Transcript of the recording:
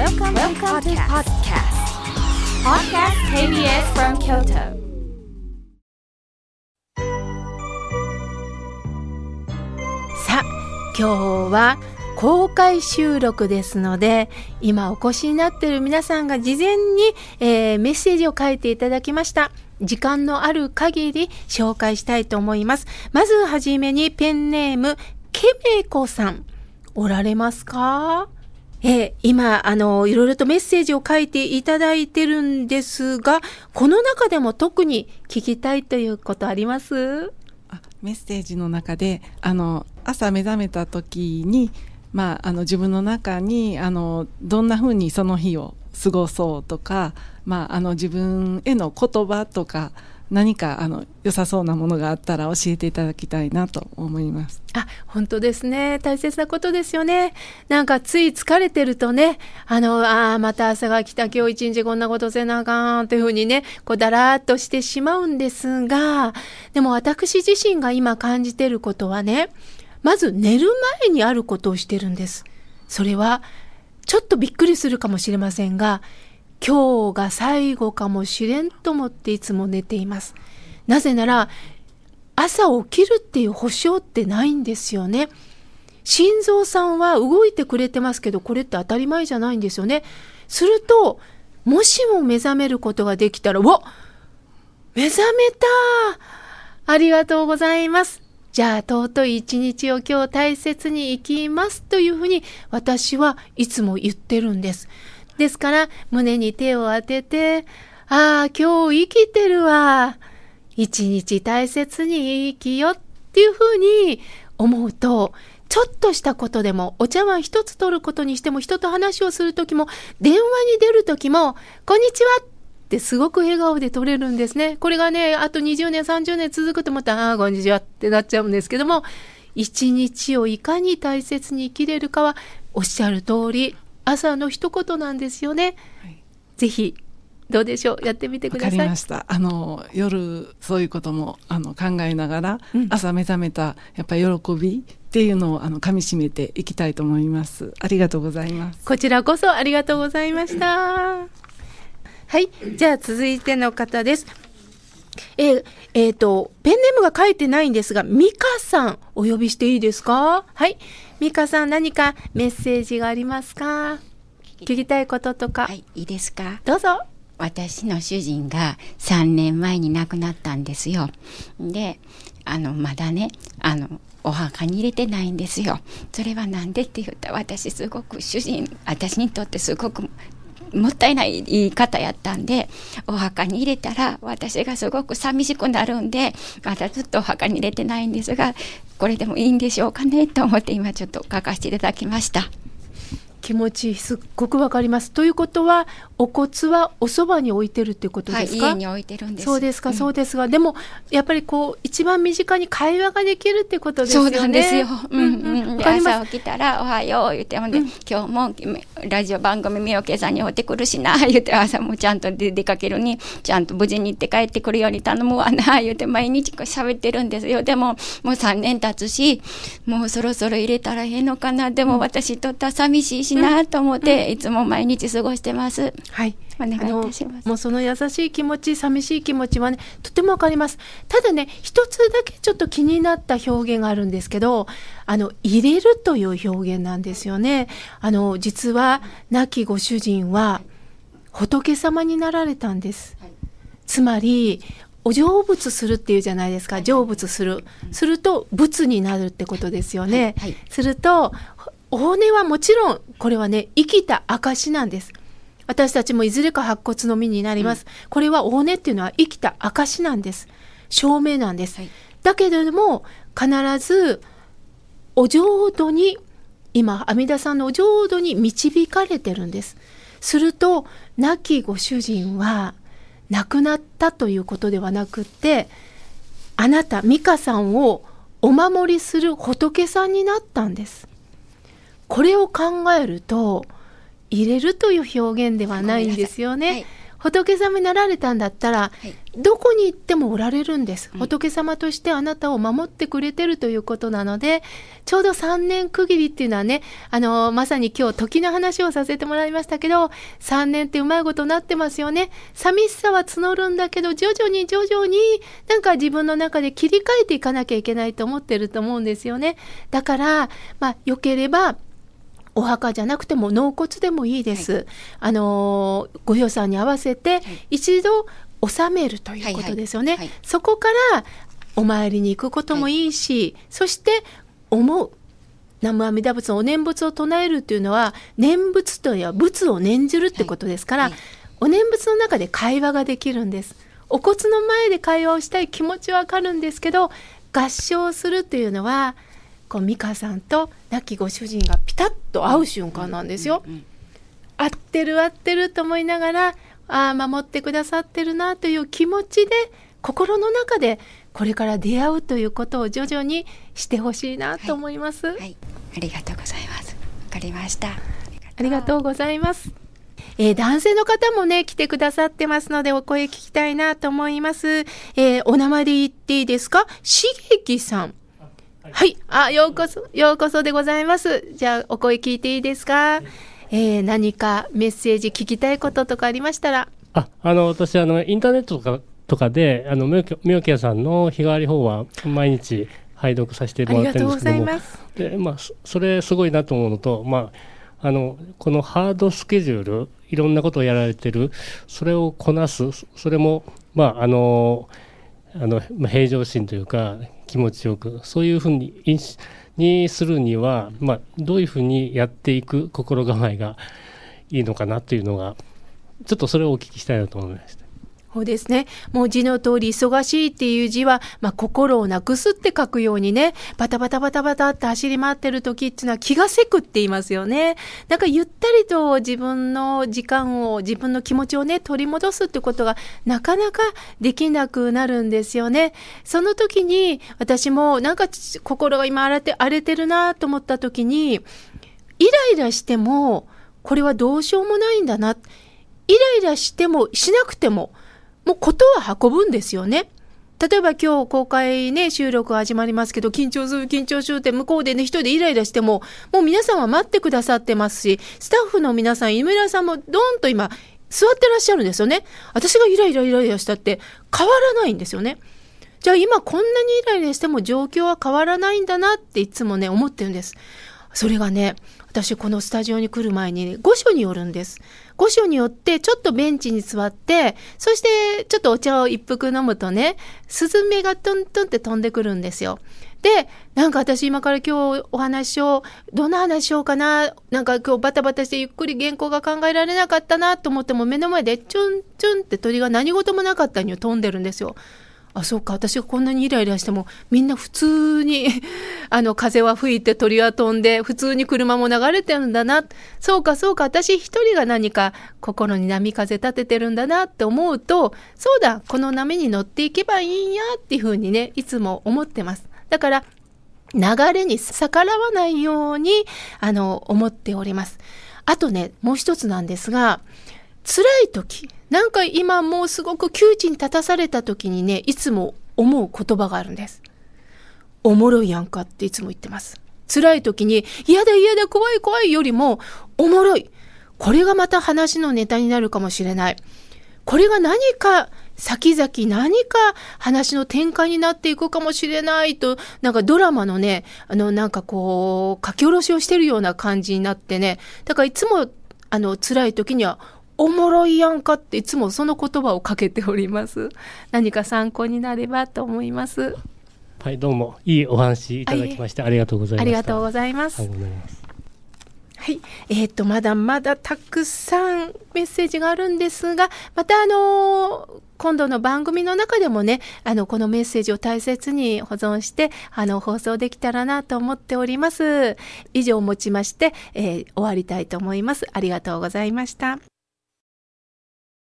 Welcome, Welcome to podcast. Podcast. KBS from Kyoto. さあ今日は公開収録ですので今お越しになっている皆さんが事前に、えーメッセージを書いていただきました。時間のある限り紹介したいと思います。まずはじめにペンネームケメコさん。おられますか？え今、あの、いろいろとメッセージを書いていただいてるんですが、この中でも特に聞きたいということあります？あメッセージの中であの朝目覚めた時に、まあ、あの自分の中にあのどんなふうにその日を過ごそうとか、まあ、あの自分への言葉とか何かあの良さそうなものがあったら教えていただきたいなと思います。あ、本当ですね。大切なことですよね。なんかつい疲れてるとね、あの、ああ、また朝が来た、今日一日こんなことせなあかん、というふうにね、こうだらーっとしてしまうんですが、でも私自身が今感じてることはね、まず寝る前にあることをしてるんです。それは、ちょっとびっくりするかもしれませんが、今日が最後かもしれんと思っていつも寝ています。なぜなら、朝起きるっていう保証ってないんですよね。心臓さんは動いてくれてますけど、これって当たり前じゃないんですよね。すると、もしも目覚めることができたら、わ目覚めたありがとうございます。じゃあ、尊い一日を今日大切に生きますというふうに私はいつも言ってるんです。ですから、胸に手を当てて、ああ、今日生きてるわ。一日大切に生きよっていうふうに思うと、ちょっとしたことでも、お茶碗一つ取ることにしても、人と話をするときも、電話に出るときも、こんにちはってすごく笑顔で取れるんですね。これがね、あと20年、30年続くと思ったら、ああ、こんにちはってなっちゃうんですけども、一日をいかに大切に生きれるかは、おっしゃる通り、朝の一言なんですよね。はいぜひ、どうでしょう？やってみてくわださい。かりました。あの夜そういうこともあの考えながら、うん朝目覚めたやっぱり喜びっていうのをあの噛み締めていきたいと思います。ありがとうございます。こちらこそありがとうございました。はい。じゃあ続いての方です。えーえーと、ペンネームが書いてないんですが、ミカさん、お呼びしていいですか？はい。ミカさん、何かメッセージがありますか？聞きたいこととか。はい、いいですか？どうぞ。私の主人が3年前に亡くなったんですよ。で、あの、まだね、あの、お墓に入れてないんですよ。それはなんでって言ったら、私すごく主人、私にとってすごくもったいない言い方やったんで、お墓に入れたら私がすごく寂しくなるんで、まだずっとお墓に入れてないんですが、これでもいいんでしょうかねと思って今ちょっと書かせていただきました。気持ちすっごくわかります。ということは、お骨はおそばに置いてるっていうことはい、ですか、家に置いてるんです。そうですか、んそうですが、でも、やっぱりこう、一番身近に会話ができるってことですよね。そうなんですよ。うんうんうん朝起きたら、おはよう言って、ほんで、今日もラジオ番組、みおけさんに会ってくるしな、言って、朝もちゃんと出出かけるに、ちゃんと無事に行って帰ってくるように頼むわな、言って、毎日こう喋ってるんですよ。でも、もう3年経つし、もうそろそろ入れたらええのかな、でも私とったら寂しいしな、と思って、いつも毎日過ごしてます。はい。お願いいたしますもうその優しい気持ち、寂しい気持ちはね、とてもわかります。ただね、一つだけちょっと気になった表現があるんですけど、あの、入れるという表現なんですよね。あの、実は、亡きご主人は、仏様になられたんです。つまり、お成仏するっていうじゃないですか。成仏する。すると、仏になるってことですよね。はいはいすると、お骨はもちろん、これはね、生きた証なんです。私たちもいずれか白骨の身になります。これはお骨っていうのは生きた証なんです。証明なんです。はいだけれども、必ず、お浄土に、今、阿弥陀さんのお浄土に導かれてるんです。すると、亡きご主人は、亡くなったということではなくって、あなた、美香さんをお守りする仏さんになったんです。これを考えると、入れるという表現ではないんですよね。仏様になられたんだったら、いどこに行ってもおられるんです。仏様としてあなたを守ってくれてるということなので、ちょうど3年区切りっていうのはね、あの、まさに今日時の話をさせてもらいましたけど、3年ってうまいことになってますよね。寂しさは募るんだけど、徐々に徐々になんか自分の中で切り替えていかなきゃいけないと思ってると思うんですよね。だから、まあ、良ければ、お墓じゃなくても納骨でもいいです。あのーご予算に合わせて一度納めるということですよね。はいはいはいそこからお参りに行くこともいいし、そして思う。南無阿弥陀仏のお念仏を唱えるっていうのは念仏というのは仏を念じるってことですから、はいはいお念仏の中で会話ができるんです。お骨の前で会話をしたい気持ちはわかるんですけど合唱するっていうのはこう美香さんと亡きご主人がピタッと会う瞬間なんですよ。合ってる合ってると思いながらああ守ってくださってるなという気持ちで心の中でこれから出会うということを徐々にしてほしいなと思います。はい、ありがとうございます。わかりました。ありがとうございます。えー男性の方もね、来てくださってますので、お声聞きたいなと思います。えーお名前で言っていいですか？しげきさん。はい。あ、ようこそ、ようこそでございます。じゃあ、お声聞いていいですか？えー何かメッセージ聞きたいこととかありましたら？あ、あの、私、あの、インターネットとか、とかで、あの、みょきみょきやさんの日替わり法は毎日拝読させてもらってるんですけども。で、まあ、そそれすごいなと思うのと、まあ、あの、このハードスケジュール、いろんなことをやられてる、それをこなす、そそれも、まあ、あの、あの、平常心というか、気持ちよく、そういうふうに、にするには、まあ、どういうふうにやっていく心構えがいいのかなというのが、ちょっとそれをお聞きしたいなと思いました。そうですね。もう字の通り忙しいっていう字は、まあ、心をなくすって書くようにね、バタバタバタバタって走り回ってる時っていうのは気がせくって言いますよね。だかゆったりと自分の時間を、自分の気持ちをね、取り戻すってことがなかなかできなくなるんですよね。その時に私もなんか心が今荒れて、荒れてるなと思った時に、イライラしても、これはどうしようもないんだな。イライラしてもしなくても、もうことは運ぶんですよね。例えば今日公開ね、収録始まりますけど、緊張する、緊張するって向こうでね、一人でイライラしても、もう皆さんは待ってくださってますし、スタッフの皆さん、井村さんもドーンと今、座ってらっしゃるんですよね。私がイライライライラしたって変わらないんですよね。じゃあ今こんなにイライラしても状況は変わらないんだなっていつもね、思ってるんです。それがね、私このスタジオに来る前に、御所によるんです。御所によってちょっとベンチに座って、そしてちょっとお茶を一服飲むとね、スズメがトントンって飛んでくるんですよ。で、なんか私今から今日お話を、どんな話しようかな、なんか今日バタバタしてゆっくり原稿が考えられなかったなと思っても目の前でチュンチュンって鳥が何事もなかったように飛んでるんですよ。あ、そうか、私がこんなにイライラしても、みんな普通に、あの、風は吹いて鳥は飛んで、普通に車も流れてるんだな。そうか、そうか、私一人が何か心に波風立ててるんだなって思うと、そうだ、この波に乗っていけばいいんやっていうふうにね、いつも思ってます。だから、流れに逆らわないように、あの、思っております。あとね、もう一つなんですが、辛い時、なんか今もうすごく窮地に立たされた時にね、いつも思う言葉があるんです。おもろいやんかっていつも言ってます。辛い時に、嫌だ嫌だ怖い怖いよりも、おもろい。これがまた話のネタになるかもしれない。これが何か先々何か話の展開になっていくかもしれないと、なんかドラマのね、あのなんかこう、書き下ろしをしてるような感じになってね、だからいつもあの辛い時には、おもろいやんかっていつもその言葉をかけております。何か参考になればと思います。はい、どうも、いいお話いただきまして、ありがとうございました。ありがとうございます。ありがとうございます。はい。えっ、と、まだまだたくさんメッセージがあるんですが、またあのー今度の番組の中でもね、あの、このメッセージを大切に保存して、あの、放送できたらなと思っております。以上をもちまして、えー終わりたいと思います。ありがとうございました。